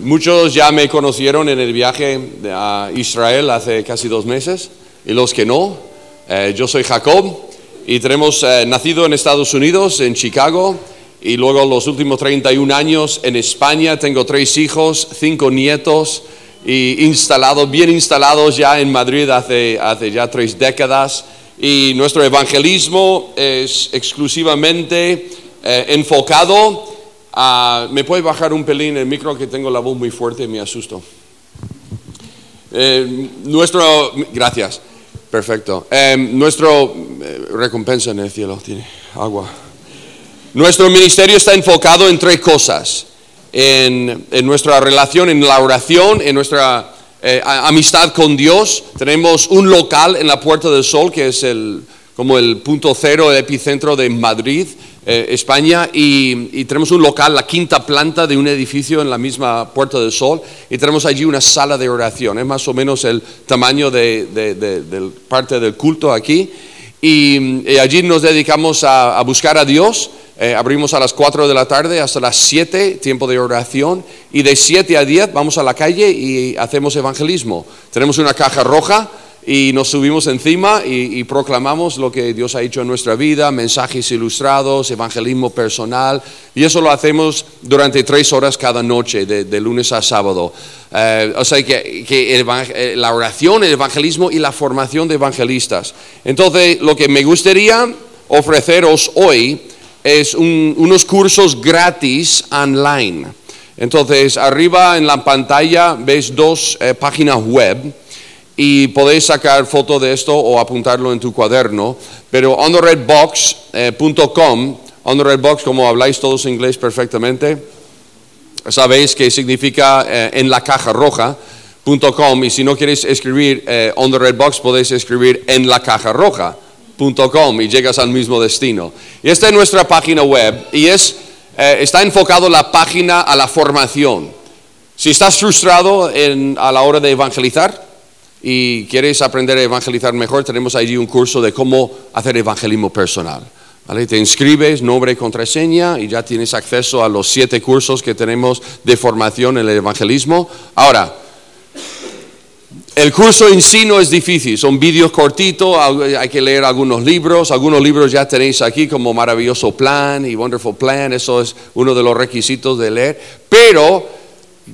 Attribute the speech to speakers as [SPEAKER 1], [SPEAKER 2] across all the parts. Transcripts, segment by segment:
[SPEAKER 1] Muchos ya me conocieron en el viaje a Israel hace casi dos meses y los que no, eh, yo soy Jacob y tenemos eh, nacido en Estados Unidos, en Chicago, y luego los últimos 31 años en España. Tengo tres hijos, cinco nietos y instalados, bien instalados ya en Madrid hace, hace ya tres décadas. Y nuestro evangelismo es exclusivamente eh, enfocado a... ¿Me puede bajar un pelín el micro que tengo la voz muy fuerte y me asusto? Eh, nuestro... Gracias. Perfecto. Eh, nuestro... recompensa en el cielo tiene agua. Nuestro ministerio está enfocado en tres cosas. En, nuestra relación, en la oración, en nuestra eh, amistad con Dios. Tenemos un local en la Puerta del Sol, que es el, como el punto cero, el epicentro de Madrid, eh, España, y, tenemos un local, la quinta planta de un edificio en la misma Puerta del Sol, y tenemos allí una sala de oración. Es más o menos el tamaño de, parte del culto aquí. Y, allí nos dedicamos a buscar a Dios eh, abrimos a las 4 de la tarde hasta las 7, tiempo de oración, y de 7 a 10 vamos a la calle y hacemos evangelismo. Tenemos una caja roja y nos subimos encima y, proclamamos lo que Dios ha hecho en nuestra vida, mensajes ilustrados, evangelismo personal, y eso lo hacemos durante tres horas cada noche, de, lunes a sábado. Eh, o sea que, eh, la oración, el evangelismo y la formación de evangelistas. Entonces, lo que me gustaría ofreceros hoy, es unos cursos gratis online. Entonces, arriba en la pantalla ves dos eh, páginas web y podéis sacar foto de esto o apuntarlo en tu cuaderno, pero ontheredbox.com, on redbox, como habláis todos inglés perfectamente, sabéis que significa eh, en la caja roja.com y si no queréis escribir eh, on the red box podéis escribir en la caja roja y llegas al mismo destino. Y esta es nuestra página web y es, eh, está enfocado la página a la formación. Si estás frustrado a la hora de evangelizar y quieres aprender a evangelizar mejor, tenemos allí un curso de cómo hacer evangelismo personal. Te inscribes, nombre y contraseña y ya tienes acceso a los siete cursos que tenemos de formación en el evangelismo. Ahora, el curso en sí no es difícil, son vídeos cortitos, hay que leer algunos libros, algunos libros ya tenéis aquí como Maravilloso Plan y Wonderful Plan, eso es uno de los requisitos de leer, pero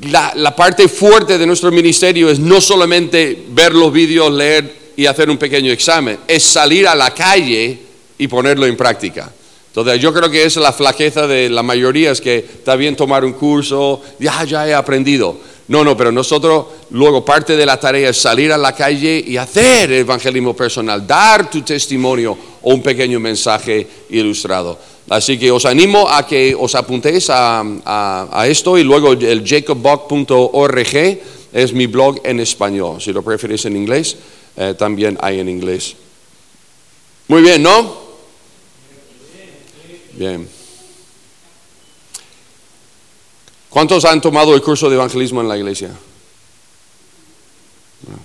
[SPEAKER 1] la, parte fuerte de nuestro ministerio es no solamente ver los vídeos, leer y hacer un pequeño examen, es salir a la calle y ponerlo en práctica. Entonces yo creo que es la flaqueza de la mayoría, es que está bien tomar un curso, ya, ya he aprendido no, no, pero nosotros luego parte de la tarea es salir a la calle y hacer evangelismo personal, dar tu testimonio o un pequeño mensaje ilustrado. Así que os animo a que os apuntéis a, esto y luego el jacobbuck.org es mi blog en español. Si lo preferís en inglés, eh, también hay en inglés. Muy bien, ¿no? Bien. ¿Cuántos han tomado el curso de evangelismo en la iglesia?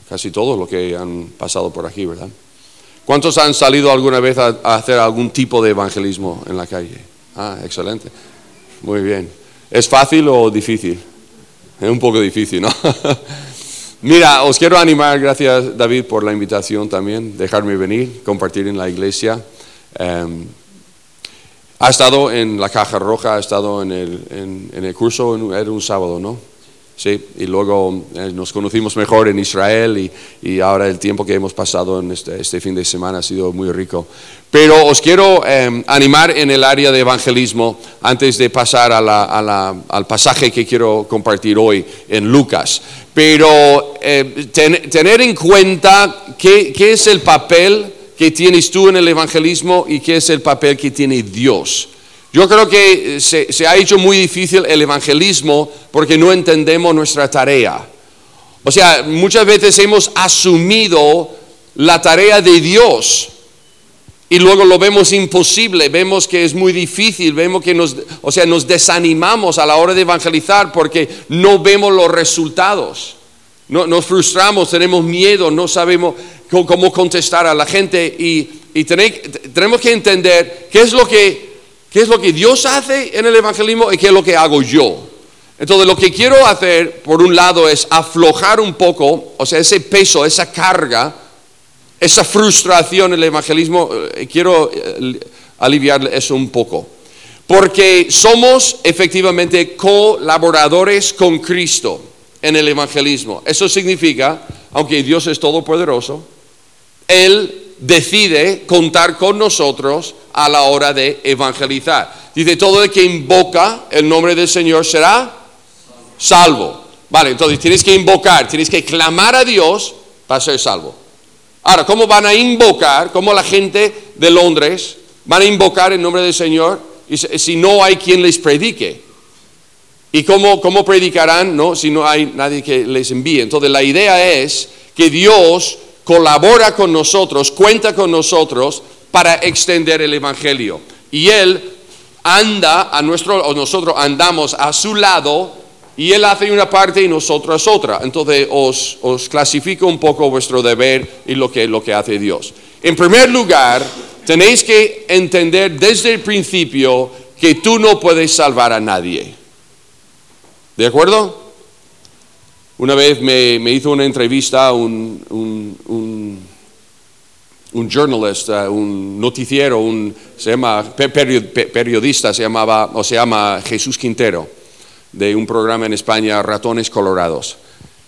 [SPEAKER 1] Casi todos los que han pasado por aquí, ¿verdad? ¿Cuántos han salido alguna vez a, hacer algún tipo de evangelismo en la calle? Ah, excelente. Muy bien. ¿Es fácil o difícil? Es un poco difícil, ¿no? Mira, os quiero animar, gracias David por la invitación también, dejarme venir, compartir en la iglesia. Em, ha estado en la caja roja, ha estado en el, en, el curso, era un sábado, ¿no? Sí, y luego eh, nos conocimos mejor en Israel y, y, ahora el tiempo que hemos pasado en este, este, fin de semana ha sido muy rico. Pero os quiero em, animar en el área de evangelismo antes de pasar a la, a la, al pasaje que quiero compartir hoy en Lucas. Pero eh, tener en cuenta qué, qué es el papel que tienes tú en el evangelismo y qué es el papel que tiene Dios. Yo creo que se, ha hecho muy difícil el evangelismo porque no entendemos nuestra tarea. O sea, muchas veces hemos asumido la tarea de Dios y luego lo vemos imposible, vemos que es muy difícil, vemos que nos, o sea, nos desanimamos a la hora de evangelizar porque no vemos los resultados. No, nos frustramos, tenemos miedo, no sabemos cómo contestar a la gente y, tenemos que entender qué es, lo que, qué es lo que Dios hace en el evangelismo y qué es lo que hago yo. Entonces lo que quiero hacer, por un lado, es aflojar un poco, o sea, ese peso, esa carga, esa frustración en el evangelismo, eh, quiero eh, aliviar eso un poco. Porque somos efectivamente colaboradores con Cristo en el evangelismo. Eso significa, aunque Dios es todopoderoso, Él decide contar con nosotros a la hora de evangelizar. Dice, todo el que invoca el nombre del Señor será salvo. Vale, entonces tienes que invocar, tienes que clamar a Dios para ser salvo. Ahora, ¿cómo van a invocar? ¿Cómo la gente de Londres van a invocar el nombre del Señor si no hay quien les predique? ¿Y cómo, cómo predicarán no? si no hay nadie que les envíe? Entonces la idea es que Dios colabora con nosotros, cuenta con nosotros para extender el Evangelio. Y Él anda a nuestro, o nosotros andamos a su lado y Él hace una parte y nosotros otra. Entonces os, os clasifico un poco vuestro deber y lo que, lo que hace Dios. En primer lugar, tenéis que entender desde el principio que tú no puedes salvar a nadie. ¿De acuerdo? Una vez me, hizo una entrevista un, un, un, un journalist, uh, un noticiero, un, se llama, periodista, se llamaba, o se llama Jesús Quintero, de un programa en España, Ratones Colorados.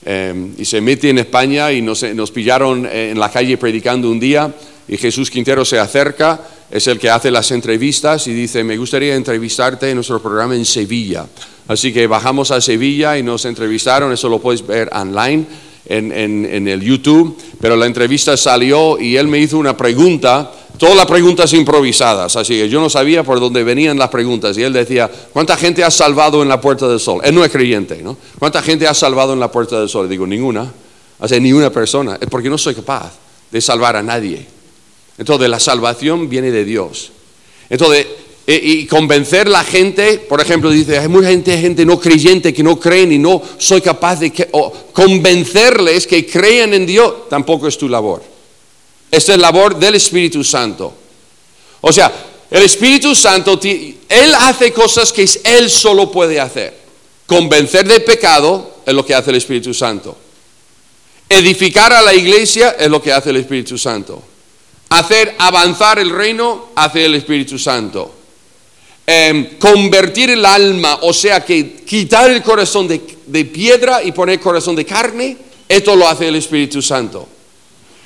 [SPEAKER 1] Em, y se mete en España y nos, nos pillaron en la calle predicando un día y Jesús Quintero se acerca, es el que hace las entrevistas y dice, me gustaría entrevistarte en nuestro programa en Sevilla. Así que bajamos a Sevilla y nos entrevistaron, eso lo puedes ver online en, el YouTube, pero la entrevista salió y él me hizo una pregunta, todas las preguntas improvisadas, así que yo no sabía por dónde venían las preguntas y él decía, ¿cuánta gente has salvado en la Puerta del Sol? Él no es creyente, ¿no? ¿Cuánta gente has salvado en la Puerta del Sol? digo, ninguna, o sea, ni una persona, es porque no soy capaz de salvar a nadie. Entonces la salvación viene de Dios. Entonces, eh, y convencer la gente, por ejemplo, dice, hay mucha gente, gente no creyente que no creen y no soy capaz de convencerles que crean en Dios, tampoco es tu labor. Esta es labor del Espíritu Santo. O sea, el Espíritu Santo, Él hace cosas que Él solo puede hacer. Convencer de pecado es lo que hace el Espíritu Santo. Edificar a la iglesia es lo que hace el Espíritu Santo. Hacer avanzar el reino hace el Espíritu Santo Em, convertir el alma, o sea que quitar el corazón de, piedra y poner corazón de carne, esto lo hace el Espíritu Santo.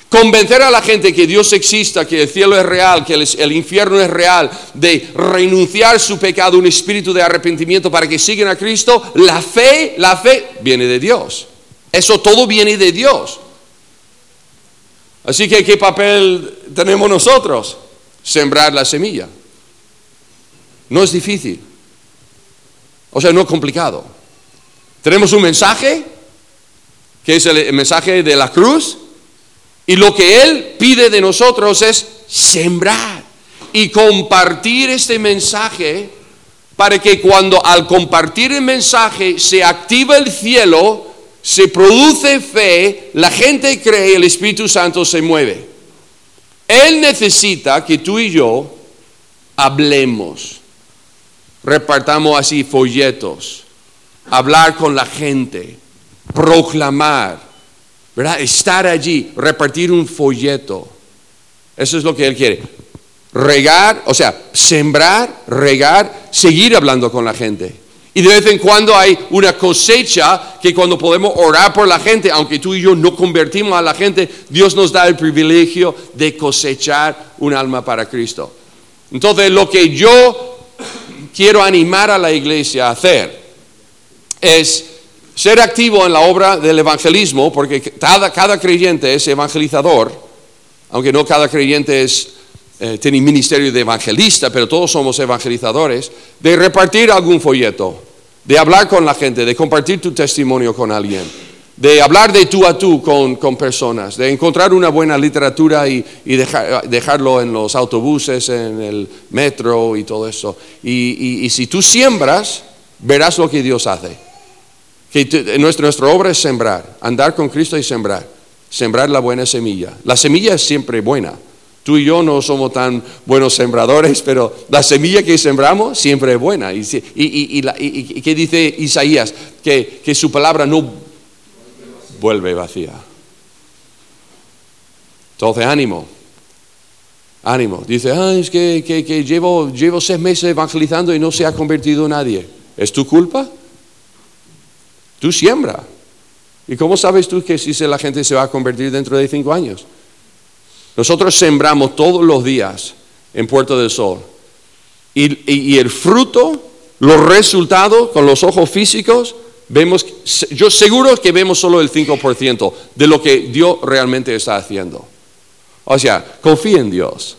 [SPEAKER 1] Convencer a la gente que Dios exista, que el cielo es real, que el, el, infierno es real, de renunciar su pecado, un espíritu de arrepentimiento para que sigan a Cristo, la fe, la fe viene de Dios. Eso todo viene de Dios. Así que, ¿qué papel tenemos nosotros? Sembrar la semilla. No es difícil. O sea, no es complicado. Tenemos un mensaje, que es el mensaje de la cruz, y lo que Él pide de nosotros es sembrar y compartir este mensaje para que cuando al compartir el mensaje se activa el cielo, se produce fe, la gente cree, el Espíritu Santo se mueve. Él necesita que tú y yo hablemos repartamos así folletos, hablar con la gente, proclamar, ¿verdad? Estar allí, repartir un folleto. Eso es lo que Él quiere. Regar, o sea, sembrar, regar, seguir hablando con la gente. Y de vez en cuando hay una cosecha que cuando podemos orar por la gente, aunque tú y yo no convertimos a la gente, Dios nos da el privilegio de cosechar un alma para Cristo. Entonces, lo que yo quiero animar a la iglesia a hacer es ser activo en la obra del evangelismo, porque cada, cada creyente es evangelizador, aunque no cada creyente es, eh, tiene ministerio de evangelista, pero todos somos evangelizadores, de repartir algún folleto, de hablar con la gente, de compartir tu testimonio con alguien de hablar de tú a tú con, personas, de encontrar una buena literatura y, dejarlo en los autobuses, en el metro y todo eso. Y, si tú siembras, verás lo que Dios hace. Que nuestra obra es sembrar, andar con Cristo y sembrar, sembrar la buena semilla. La semilla es siempre buena, Tú y yo no somos tan buenos sembradores, pero la semilla que sembramos siempre es buena. ¿Y, qué dice Isaías? Que, su palabra no vuelve vacía. Entonces, ánimo. Ánimo. Dice, ah, es que, que, llevo, llevo seis meses evangelizando y no se ha convertido nadie. ¿Es tu culpa? Tú siembra. ¿Y cómo sabes tú que si la gente se va a convertir dentro de cinco años? Nosotros sembramos todos los días en Puerto del Sol. Y, el fruto, los resultados con los ojos físicos, vemos, yo seguro que vemos solo el 5% de lo que Dios realmente está haciendo. O sea, confía en Dios.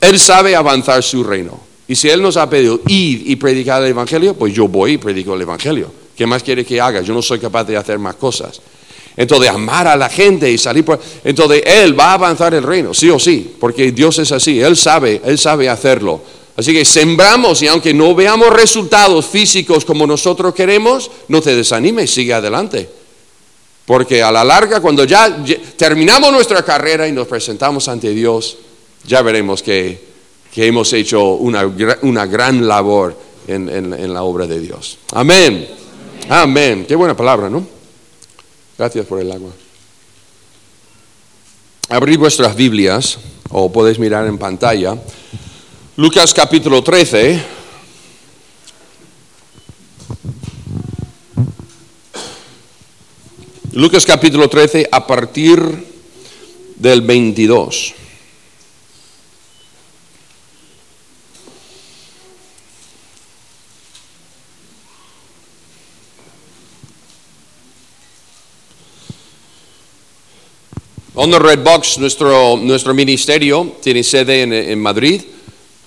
[SPEAKER 1] Él sabe avanzar su reino. Y si Él nos ha pedido ir y predicar el Evangelio, pues yo voy y predico el Evangelio. ¿Qué más quiere que haga? Yo no soy capaz de hacer más cosas. Entonces, amar a la gente y salir por... Entonces, Él va a avanzar el reino, sí o sí, porque Dios es así, Él sabe, Él sabe hacerlo. Así que sembramos y aunque no veamos resultados físicos como nosotros queremos, no te desanimes, sigue adelante. Porque a la larga, cuando ya terminamos nuestra carrera y nos presentamos ante Dios, ya veremos que, hemos hecho una, gran labor en, en la obra de Dios. Amén. Amén. Qué buena palabra, ¿no? Gracias por el agua. Abrir vuestras Biblias, o podéis mirar en pantalla. Lucas capítulo 13. Lucas capítulo 13 a partir del 22. On the Red Box, nuestro, nuestro ministerio tiene sede en, Madrid.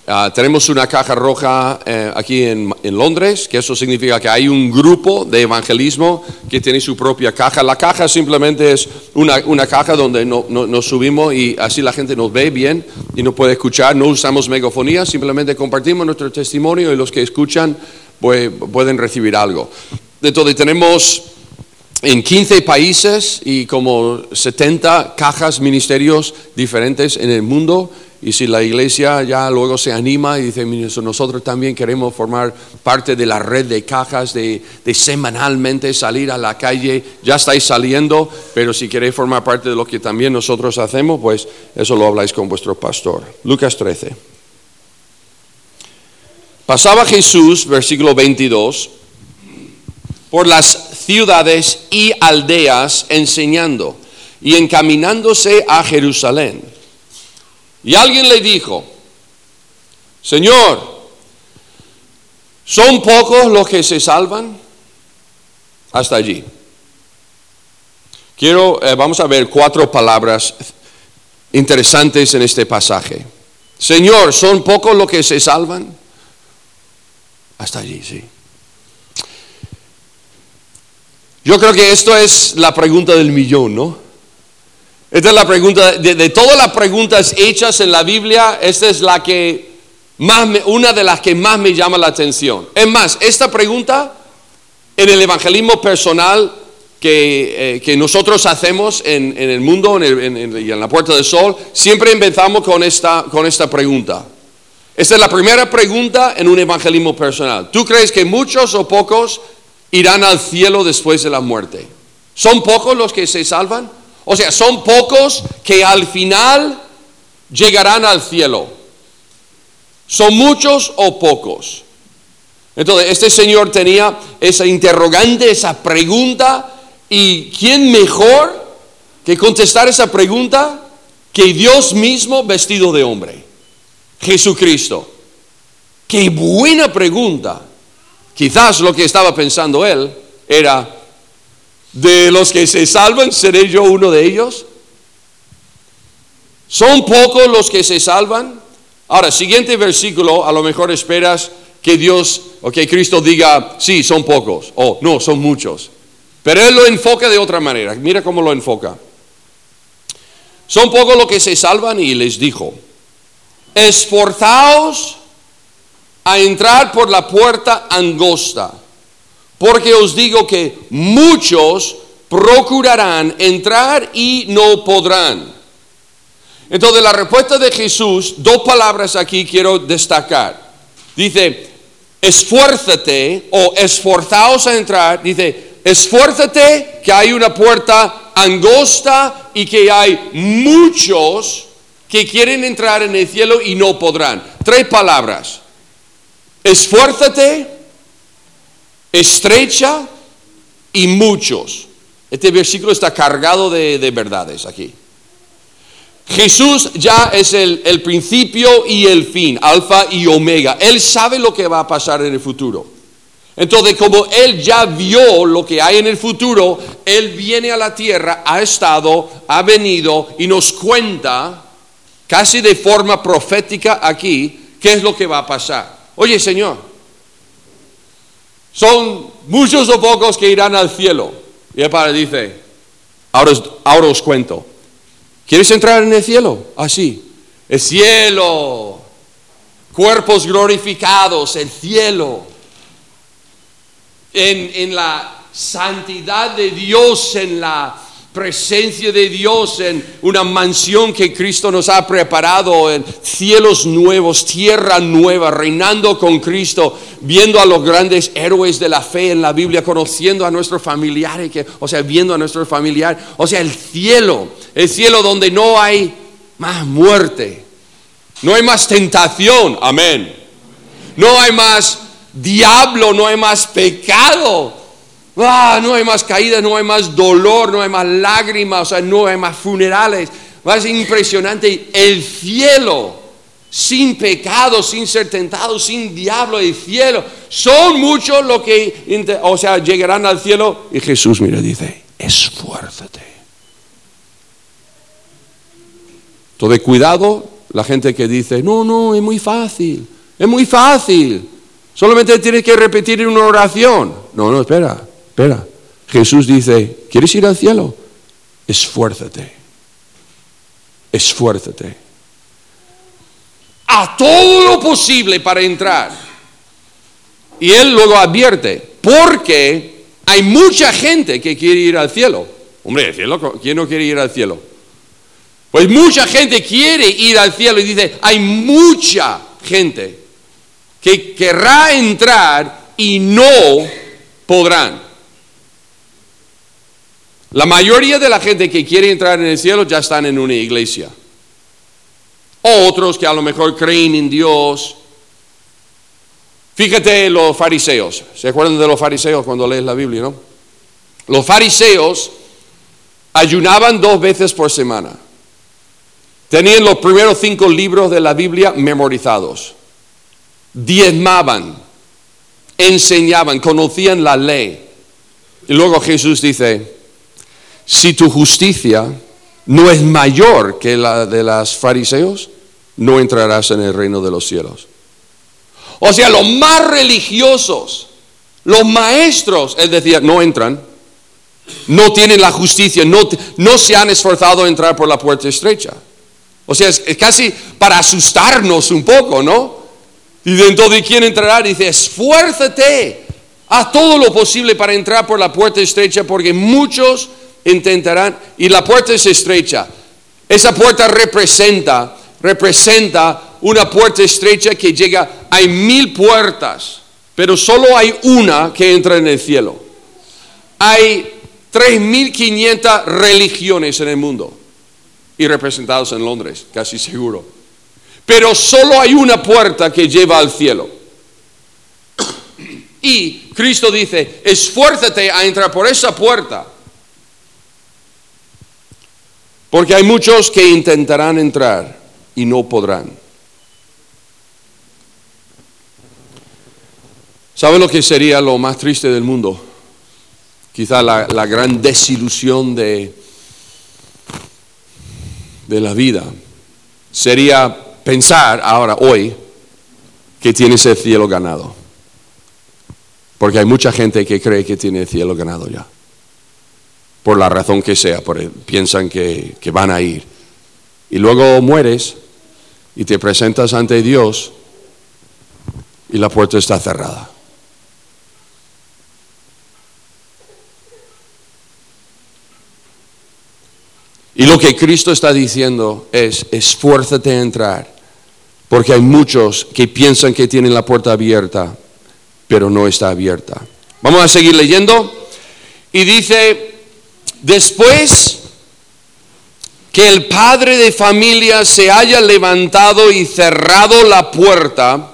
[SPEAKER 1] Ah, tenemos una caja roja eh, aquí en, Londres, que eso significa que hay un grupo de evangelismo que tiene su propia caja. La caja simplemente es una, caja donde nos subimos y así la gente nos ve bien y nos puede escuchar. No usamos megafonía, simplemente compartimos nuestro testimonio y los que escuchan pues, pueden recibir algo. Entonces tenemos en 15 países y como 70 cajas, ministerios diferentes en el mundo. Y si la iglesia ya luego se anima y dice, nosotros también queremos formar parte de la red de cajas, de, semanalmente salir a la calle, ya estáis saliendo, pero si queréis formar parte de lo que también nosotros hacemos, pues eso lo habláis con vuestro pastor. Lucas 13. Pasaba Jesús, versículo 22, por las ciudades y aldeas enseñando y encaminándose a Jerusalén. Y alguien le dijo, Señor, ¿son pocos los que se salvan? Hasta allí. Quiero, eh, vamos a ver cuatro palabras interesantes en este pasaje. Señor, ¿son pocos los que se salvan? Hasta allí, sí. Yo creo que esto es la pregunta del millón, ¿no? Esta es la pregunta, de, todas las preguntas hechas en la Biblia, esta es la que más una de las que más me llama la atención. Es más, esta pregunta en el evangelismo personal que, eh, nosotros hacemos en, el mundo en y en la Puerta del Sol, siempre empezamos con esta, con esta pregunta. Esta es la primera pregunta en un evangelismo personal. ¿Tú crees que muchos o pocos irán al cielo después de la muerte. ¿Son pocos los que se salvan? O sea, son pocos que al final llegarán al cielo. ¿Son muchos o pocos? Entonces, este señor tenía esa interrogante, esa pregunta, y ¿quién mejor que contestar esa pregunta que Dios mismo vestido de hombre? Jesucristo. Qué buena pregunta. Quizás lo que estaba pensando él era, de los que se salvan, ¿seré yo uno de ellos? ¿Son pocos los que se salvan? Ahora, siguiente versículo, a lo mejor esperas que Dios o que Cristo diga, sí, son pocos, o no, son muchos. Pero Él lo enfoca de otra manera. Mira cómo lo enfoca. Son pocos los que se salvan y les dijo, esforzaos a entrar por la puerta angosta, porque os digo que muchos procurarán entrar y no podrán. Entonces la respuesta de Jesús, dos palabras aquí quiero destacar. Dice, esfuérzate o esforzaos a entrar. Dice, esfuérzate que hay una puerta angosta y que hay muchos que quieren entrar en el cielo y no podrán. Tres palabras. Esfuérzate, estrecha y muchos. Este versículo está cargado de, de verdades aquí. Jesús ya es el, el, principio y el fin, alfa y omega. Él sabe lo que va a pasar en el futuro. Entonces, como Él ya vio lo que hay en el futuro, Él viene a la tierra, ha estado, ha venido y nos cuenta, casi de forma profética aquí, qué es lo que va a pasar. Oye, Señor, son muchos o pocos que irán al cielo. Y el Padre dice, ahora, ahora os cuento. ¿Quieres entrar en el cielo? Así. el cielo, cuerpos glorificados, el cielo. En, en la santidad de Dios, en la presencia de Dios en una mansión que Cristo nos ha preparado, en cielos nuevos, tierra nueva, reinando con Cristo, viendo a los grandes héroes de la fe en la Biblia, conociendo a nuestros familiares, o sea, viendo a nuestros familiares, o sea, el cielo, el cielo donde no hay más muerte, no hay más tentación, amén, no hay más diablo, no hay más pecado Ah, no hay más caída, no hay más dolor, no hay más lágrimas, o sea, no hay más funerales. Más impresionante, el cielo, sin pecado, sin ser tentado, sin diablo, el cielo. Son muchos los que, o sea, llegarán al cielo. Y Jesús, mira, dice, esfuérzate. Todo cuidado, la gente que dice, no, no, es muy fácil, es muy fácil. Solamente tienes que repetir una oración. No, no, espera. Espera, Jesús dice, ¿quieres ir al cielo? Esfuérzate, esfuérzate. A todo lo posible para entrar. Y él luego advierte, porque hay mucha gente que quiere ir al cielo. Hombre, cielo, ¿quién no quiere ir al cielo? Pues mucha gente quiere ir al cielo y dice, hay mucha gente que querrá entrar y no podrán. La mayoría de la gente que quiere entrar en el cielo ya están en una iglesia. Otros que a lo mejor creen en Dios. Fíjate los fariseos. ¿Se acuerdan de los fariseos cuando lees la Biblia, no? Los fariseos ayunaban dos veces por semana. Tenían los primeros cinco libros de la Biblia memorizados. Diezmaban, enseñaban, conocían la ley. Y luego Jesús dice, si tu justicia no es mayor que la de los fariseos, no entrarás en el reino de los cielos. O sea, los más religiosos, los maestros, él decía, no entran, no tienen la justicia, no, se han esforzado a entrar por la puerta estrecha. O sea, es, casi para asustarnos un poco, ¿no? Y dentro de quién entrará, dice, esfuérzate, a todo lo posible para entrar por la puerta estrecha, porque muchos intentarán, y la puerta es estrecha. Esa puerta representa, representa una puerta estrecha que llega, hay mil puertas, pero solo hay una que entra en el cielo. Hay 3.500 religiones en el mundo y representados en Londres, casi seguro. Pero solo hay una puerta que lleva al cielo. Y Cristo dice, esfuérzate a entrar por esa puerta porque hay muchos que intentarán entrar y no podrán. ¿Sabe lo que sería lo más triste del mundo? Quizá la, gran desilusión de, de la vida. Sería pensar ahora, hoy, que tienes el cielo ganado. Porque hay mucha gente que cree que tiene el cielo ganado ya por la razón que sea, piensan que, que van a ir. Y luego mueres y te presentas ante Dios y la puerta está cerrada. Y lo que Cristo está diciendo es, esfuérzate a entrar, porque hay muchos que piensan que tienen la puerta abierta, pero no está abierta. Vamos a seguir leyendo. Y dice, después que el padre de familia se haya levantado y cerrado la puerta,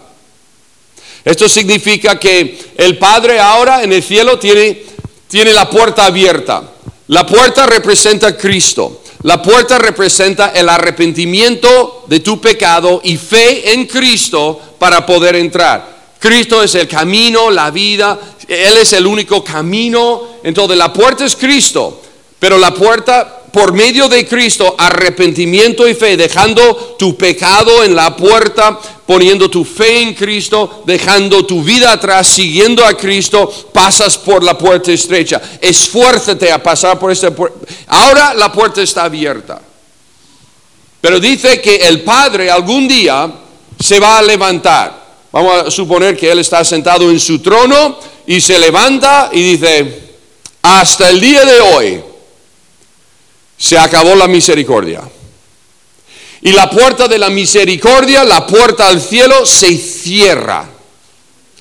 [SPEAKER 1] esto significa que el padre ahora en el cielo tiene, tiene la puerta abierta. La puerta representa a Cristo. La puerta representa el arrepentimiento de tu pecado y fe en Cristo para poder entrar. Cristo es el camino, la vida, Él es el único camino. Entonces la puerta es Cristo, pero la puerta por medio de Cristo, arrepentimiento y fe, dejando tu pecado en la puerta, poniendo tu fe en Cristo, dejando tu vida atrás, siguiendo a Cristo, pasas por la puerta estrecha. Esfuérzate a pasar por esta puerta. Ahora la puerta está abierta. Pero dice que el Padre algún día se va a levantar. Vamos a suponer que Él está sentado en su trono y se levanta y dice, hasta el día de hoy, se acabó la misericordia. Y la puerta de la misericordia, la puerta al cielo, se cierra.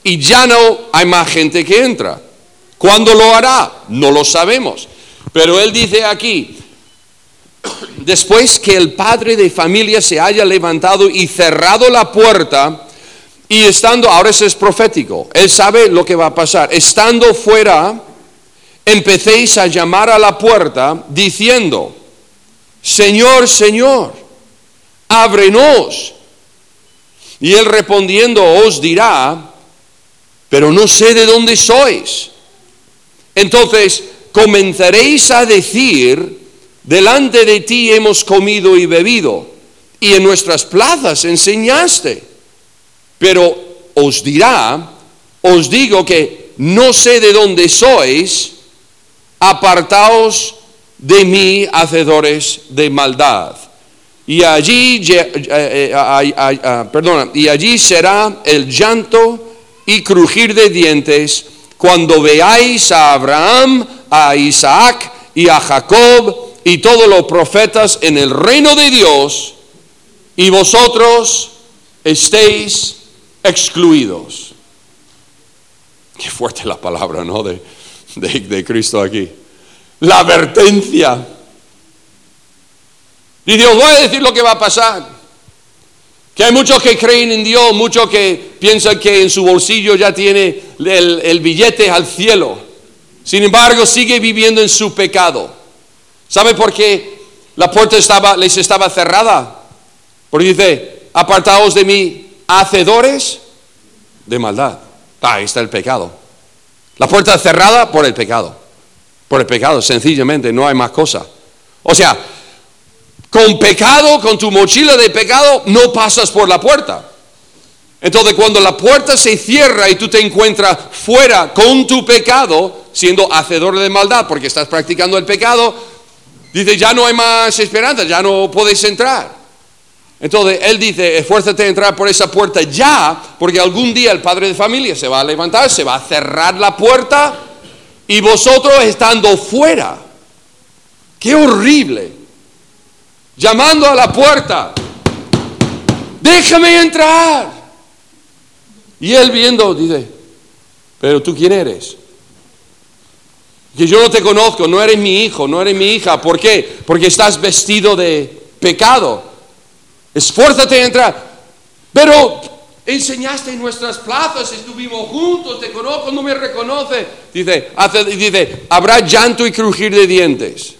[SPEAKER 1] Y ya no hay más gente que entra. ¿Cuándo lo hará? No lo sabemos. Pero él dice aquí, después que el padre de familia se haya levantado y cerrado la puerta, y estando, ahora eso es profético, él sabe lo que va a pasar, estando fuera, empecéis a llamar a la puerta diciendo, Señor, Señor, ábrenos. Y él respondiendo os dirá, pero no sé de dónde sois. Entonces comenzaréis a decir, delante de ti hemos comido y bebido, y en nuestras plazas enseñaste. Pero os dirá, os digo que no sé de dónde sois, apartaos de mí, hacedores de maldad. Y allí, eh, eh, perdona, y allí será el llanto y crujir de dientes cuando veáis a Abraham, a Isaac y a Jacob y todos los profetas en el reino de Dios y vosotros estéis excluidos. Qué fuerte la palabra, ¿no? De, de, Cristo aquí. La advertencia. Y Dios, voy a decir lo que va a pasar. Que hay muchos que creen en Dios, muchos que piensan que en su bolsillo ya tiene el, billete al cielo. Sin embargo, sigue viviendo en su pecado. ¿Sabe por qué la puerta estaba, les estaba cerrada? Porque dice, apartaos de mí, hacedores de maldad. Ah, ahí está el pecado. La puerta cerrada por el pecado. Por el pecado, sencillamente, no hay más cosa. O sea, con pecado, con tu mochila de pecado, no pasas por la puerta. Entonces, cuando la puerta se cierra y tú te encuentras fuera con tu pecado, siendo hacedor de maldad, porque estás practicando el pecado, dice, ya no hay más esperanza, ya no puedes entrar. Entonces él dice, esfuérzate a entrar por esa puerta ya, porque algún día el padre de familia se va a levantar, se va a cerrar la puerta y vosotros estando fuera. Qué horrible. Llamando a la puerta, déjame entrar. Y él viendo dice, pero tú quién eres? Que yo no te conozco, no eres mi hijo, no eres mi hija. ¿Por qué? Porque estás vestido de pecado esfuérzate a entrar. Pero enseñaste en nuestras plazas, estuvimos juntos, te conozco, no me reconoce. Dice, dice, habrá llanto y crujir de dientes.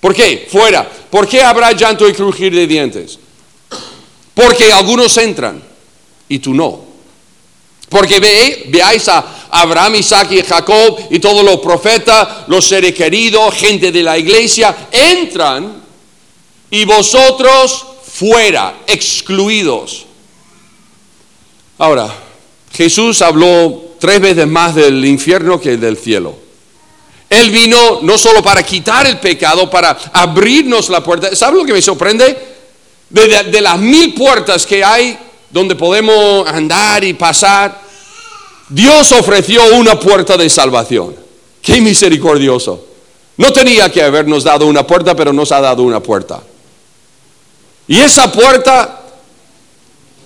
[SPEAKER 1] ¿Por qué? Fuera. ¿Por qué habrá llanto y crujir de dientes? Porque algunos entran y tú no. Porque ve, veáis a Abraham, Isaac y Jacob y todos los profetas, los seres queridos, gente de la iglesia, entran y vosotros fuera, excluidos. Ahora, Jesús habló tres veces más del infierno que del cielo. Él vino no solo para quitar el pecado, para abrirnos la puerta. ¿Sabe lo que me sorprende? De, las mil puertas que hay donde podemos andar y pasar, Dios ofreció una puerta de salvación. Qué misericordioso. No tenía que habernos dado una puerta, pero nos ha dado una puerta. Y esa puerta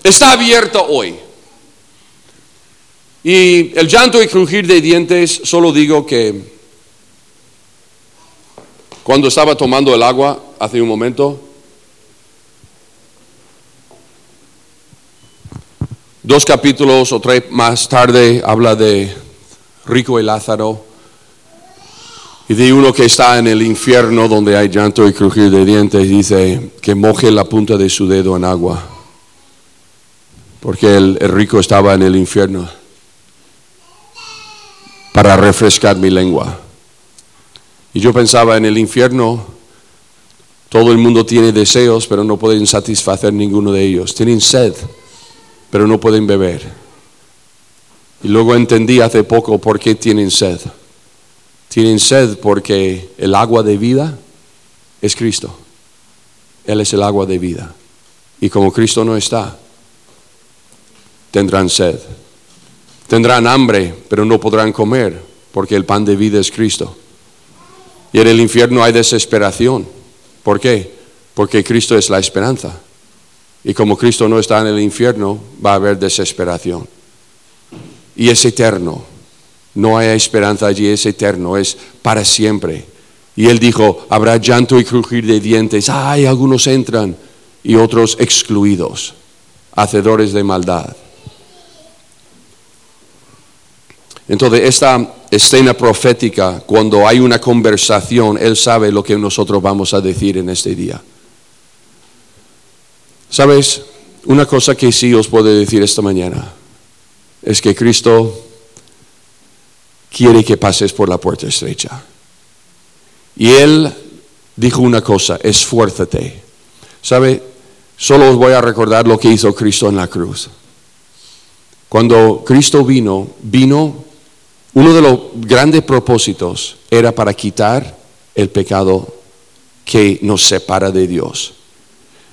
[SPEAKER 1] está abierta hoy. Y el llanto y crujir de dientes, solo digo que cuando estaba tomando el agua hace un momento, dos capítulos o tres más tarde habla de Rico y Lázaro y de uno que está en el infierno donde hay llanto y crujir de dientes, dice que moje la punta de su dedo en agua, porque el rico estaba en el infierno para refrescar mi lengua. Y yo pensaba en el infierno, todo el mundo tiene deseos, pero no pueden satisfacer ninguno de ellos. Tienen sed, pero no pueden beber. Y luego entendí hace poco por qué tienen sed. Tienen sed porque el agua de vida es Cristo. Él es el agua de vida. Y como Cristo no está, tendrán sed. Tendrán hambre, pero no podrán comer, porque el pan de vida es Cristo. Y en el infierno hay desesperación. ¿Por qué? Porque Cristo es la esperanza. Y como Cristo no está en el infierno, va a haber desesperación. Y es eterno. No hay esperanza allí, es eterno, es para siempre. Y él dijo, habrá llanto y crujir de dientes. Ay, algunos entran y otros excluidos, hacedores de maldad. Entonces, esta escena profética, cuando hay una conversación, Él sabe lo que nosotros vamos a decir en este día. ¿Sabes? Una cosa que sí os puedo decir esta mañana es que Cristo quiere que pases por la puerta estrecha. Y Él dijo una cosa, esfuérzate. ¿Sabe? Solo os voy a recordar lo que hizo Cristo en la cruz. Cuando Cristo vino, vino uno de los grandes propósitos era para quitar el pecado que nos separa de Dios.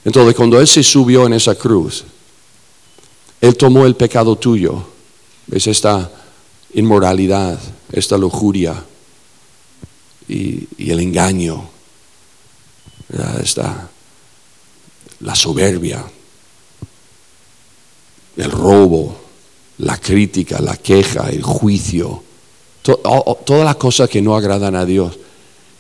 [SPEAKER 1] Entonces, cuando Él se subió en esa cruz, Él tomó el pecado tuyo, es esta inmoralidad, esta lujuria y, el engaño, esta, la soberbia, el robo, la crítica, la queja, el juicio todas las cosas que no agradan a Dios.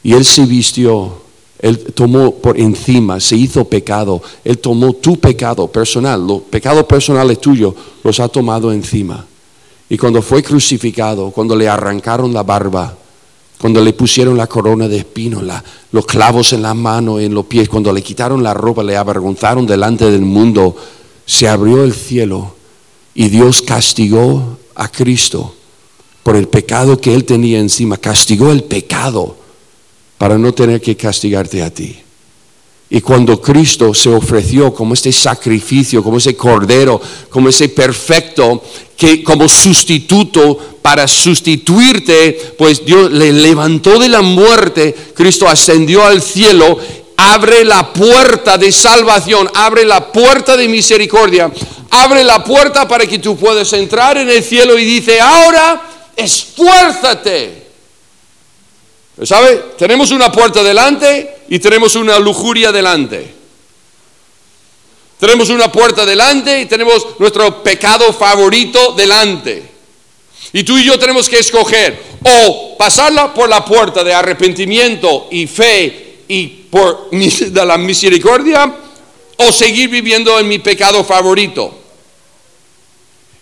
[SPEAKER 1] Y Él se vistió, Él tomó por encima, se hizo pecado, Él tomó tu pecado personal, los pecados personales tuyos los ha tomado encima. Y cuando fue crucificado, cuando le arrancaron la barba, cuando le pusieron la corona de espinos, los clavos en las manos en los pies, cuando le quitaron la ropa, le avergonzaron delante del mundo, se abrió el cielo y Dios castigó a Cristo por el pecado que él tenía encima, castigó el pecado para no tener que castigarte a ti. Y cuando Cristo se ofreció como este sacrificio, como ese cordero, como ese perfecto, que como sustituto para sustituirte, pues Dios le levantó de la muerte, Cristo ascendió al cielo, abre la puerta de salvación, abre la puerta de misericordia, abre la puerta para que tú puedas entrar en el cielo y dice, ahora esfuérzate. ¿Sabe? Tenemos una puerta delante y tenemos una lujuria delante. Tenemos una puerta delante y tenemos nuestro pecado favorito delante. Y tú y yo tenemos que escoger o pasarla por la puerta de arrepentimiento y fe y por de la misericordia o seguir viviendo en mi pecado favorito.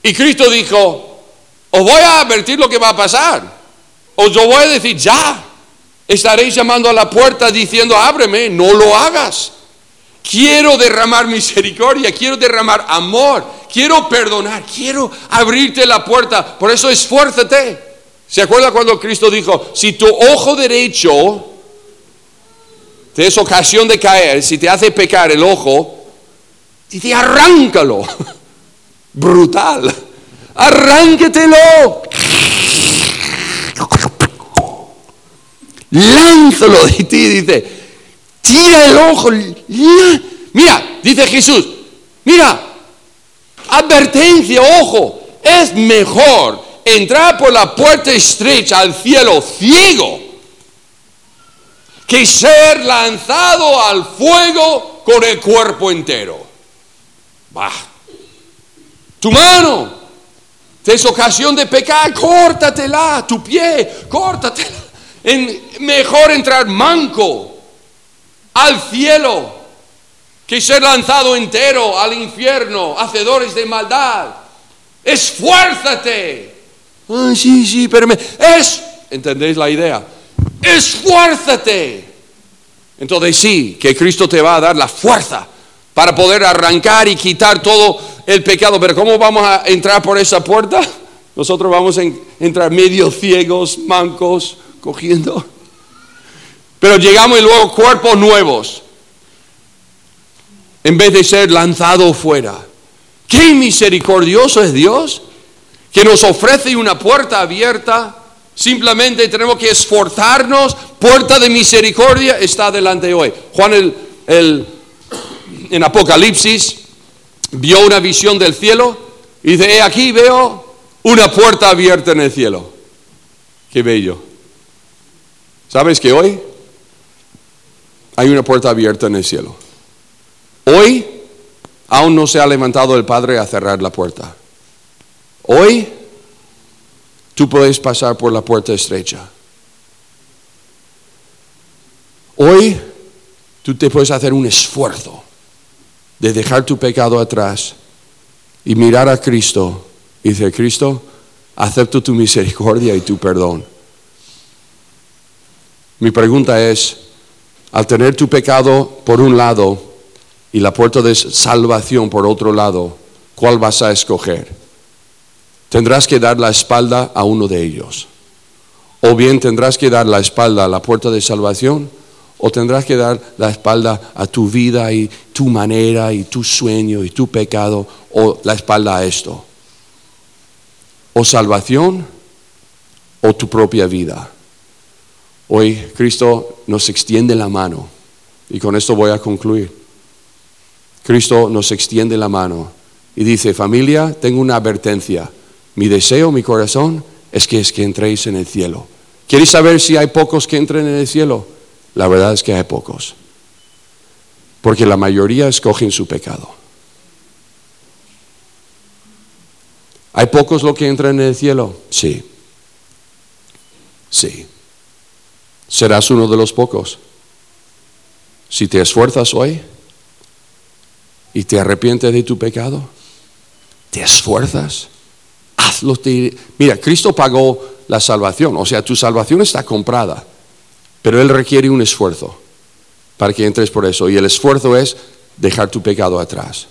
[SPEAKER 1] Y Cristo dijo, os voy a advertir lo que va a pasar. Os yo voy a decir, ya, estaréis llamando a la puerta diciendo, ábreme, no lo hagas. Quiero derramar misericordia, quiero derramar amor, quiero perdonar, quiero abrirte la puerta. Por eso esfuérzate. ¿Se acuerda cuando Cristo dijo, si tu ojo derecho te es ocasión de caer, si te hace pecar el ojo, dice, arráncalo. Brutal arránquetelo. Lánzalo de ti, dice, tira el ojo. Mira, dice Jesús, mira, advertencia, ojo, es mejor entrar por la puerta estrecha al cielo ciego que ser lanzado al fuego con el cuerpo entero. Bah. Tu mano es ocasión de pecar, córtatela, tu pie, córtatela. En, mejor entrar manco al cielo que ser lanzado entero al infierno, hacedores de maldad. Esfuérzate. Ay, sí, sí, pero me, es, ¿entendéis la idea? Esfuérzate. Entonces sí, que Cristo te va a dar la fuerza para poder arrancar y quitar todo el pecado. Pero ¿cómo vamos a entrar por esa puerta? Nosotros vamos a entrar medio ciegos, mancos, cogiendo. Pero llegamos y luego cuerpos nuevos en vez de ser lanzado fuera. Qué misericordioso es Dios, que nos ofrece una puerta abierta. Simplemente tenemos que esforzarnos. Puerta de misericordia está delante hoy. Juan el, en Apocalipsis vio una visión del cielo y dice, aquí veo una puerta abierta en el cielo. Qué bello. ¿Sabes que hoy hay una puerta abierta en el cielo? Hoy aún no se ha levantado el Padre a cerrar la puerta. Hoy tú puedes pasar por la puerta estrecha. Hoy tú te puedes hacer un esfuerzo de dejar tu pecado atrás y mirar a Cristo y decir, Cristo, acepto tu misericordia y tu perdón. Mi pregunta es, al tener tu pecado por un lado, y la puerta de salvación por otro lado, ¿cuál vas a escoger? Tendrás que dar la espalda a uno de ellos. O bien tendrás que dar la espalda a la puerta de salvación, o tendrás que dar la espalda a tu vida y tu manera y tu sueño y tu pecado, o la espalda a esto. O salvación o tu propia vida. Hoy Cristo nos extiende la mano y con esto voy a concluir. Cristo nos extiende la mano y dice, familia, tengo una advertencia. Mi deseo, mi corazón es que, es que entréis en el cielo. ¿Quieres saber si hay pocos que entren en el cielo? La verdad es que hay pocos. Porque la mayoría escogen su pecado. ¿Hay pocos los que entran en el cielo? Sí. Sí. Serás uno de los pocos. Si te esfuerzas hoy, y te arrepientes de tu pecado, te esfuerzas, hazlo. Mira, Cristo pagó la salvación, o sea, tu salvación está comprada, pero Él requiere un esfuerzo para que entres por eso. Y el esfuerzo es dejar tu pecado atrás.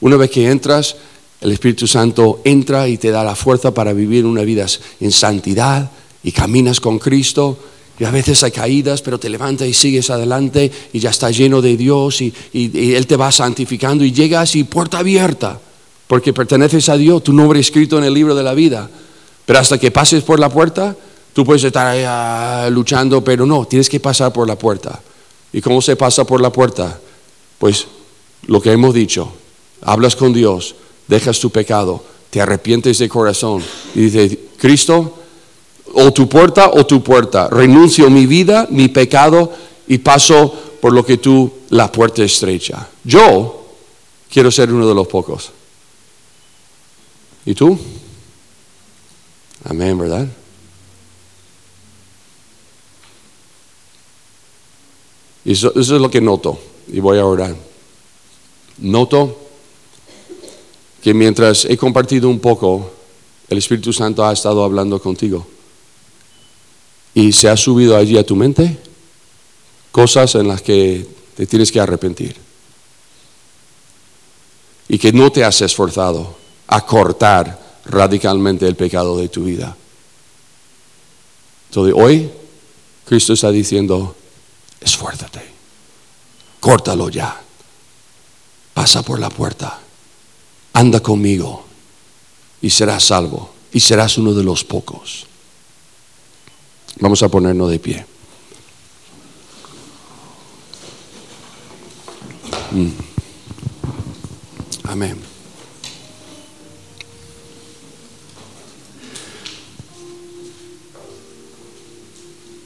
[SPEAKER 1] Una vez que entras, el Espíritu Santo entra y te da la fuerza para vivir una vida en santidad y caminas con Cristo y a veces hay caídas, pero te levantas y sigues adelante y ya estás lleno de Dios y, Él te va santificando y llegas y puerta abierta, porque perteneces a Dios, tu nombre escrito en el libro de la vida. Pero hasta que pases por la puerta, tú puedes estar ahí, ah, luchando, pero no, tienes que pasar por la puerta. ¿Y cómo se pasa por la puerta? Pues lo que hemos dicho, hablas con Dios, dejas tu pecado, te arrepientes de corazón y dices, Cristo, o tu puerta o tu puerta. Renuncio mi vida, mi pecado y paso por lo que tú, la puerta estrecha. Yo quiero ser uno de los pocos. ¿Y tú? Amén, ¿verdad? Eso, eso es lo que noto y voy a orar. Noto que mientras he compartido un poco, el Espíritu Santo ha estado hablando contigo y se ha subido allí a tu mente cosas en las que te tienes que arrepentir y que no te has esforzado a cortar radicalmente el pecado de tu vida. Entonces hoy Cristo está diciendo, esfuérzate, córtalo ya, pasa por la puerta, anda conmigo y serás salvo y serás uno de los pocos. Vamos a ponernos de pie. Mm. Amén.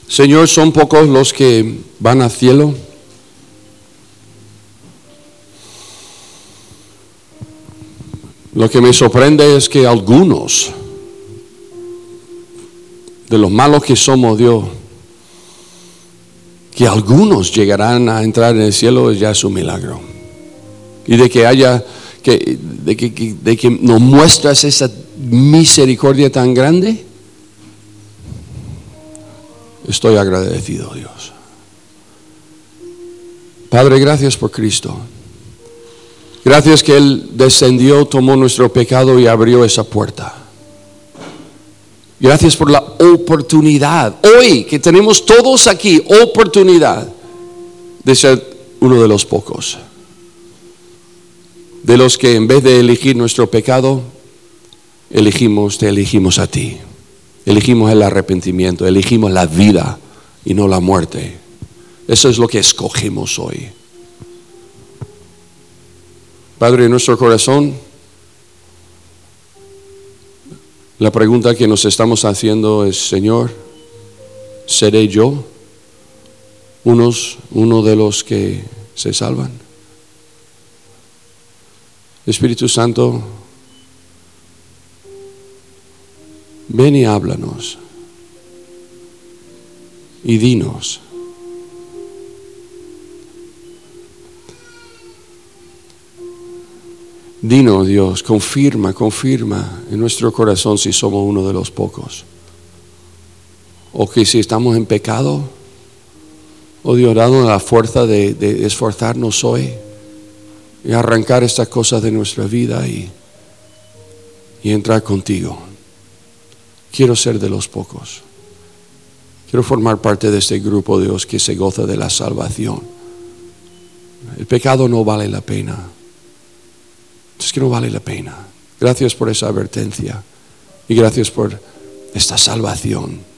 [SPEAKER 1] Señor, ¿son pocos los que van al cielo? Lo que me sorprende es que algunos de los malos que somos Dios, que algunos llegarán a entrar en el cielo ya es un milagro. Y de que haya, que, de, que, de que nos muestras esa misericordia tan grande, estoy agradecido Dios. Padre, gracias por Cristo. Gracias que Él descendió, tomó nuestro pecado y abrió esa puerta. Gracias por la oportunidad, hoy que tenemos todos aquí, oportunidad de ser uno de los pocos. De los que en vez de elegir nuestro pecado, elegimos, te elegimos a ti. Elegimos el arrepentimiento, elegimos la vida y no la muerte. Eso es lo que escogemos hoy. Padre, en nuestro corazón, la pregunta que nos estamos haciendo es, Señor, ¿seré yo uno de los que se salvan? Espíritu Santo, ven y háblanos y dinos. Dinos, Dios, confirma, confirma en nuestro corazón si somos uno de los pocos. O que si estamos en pecado, o Dios, dado la fuerza de, de esforzarnos hoy y arrancar estas cosas de nuestra vida y, y entrar contigo. Quiero ser de los pocos. Quiero formar parte de este grupo, Dios, que se goza de la salvación. El pecado no vale la pena. Es que no vale la pena. Gracias por esa advertencia y gracias por esta salvación.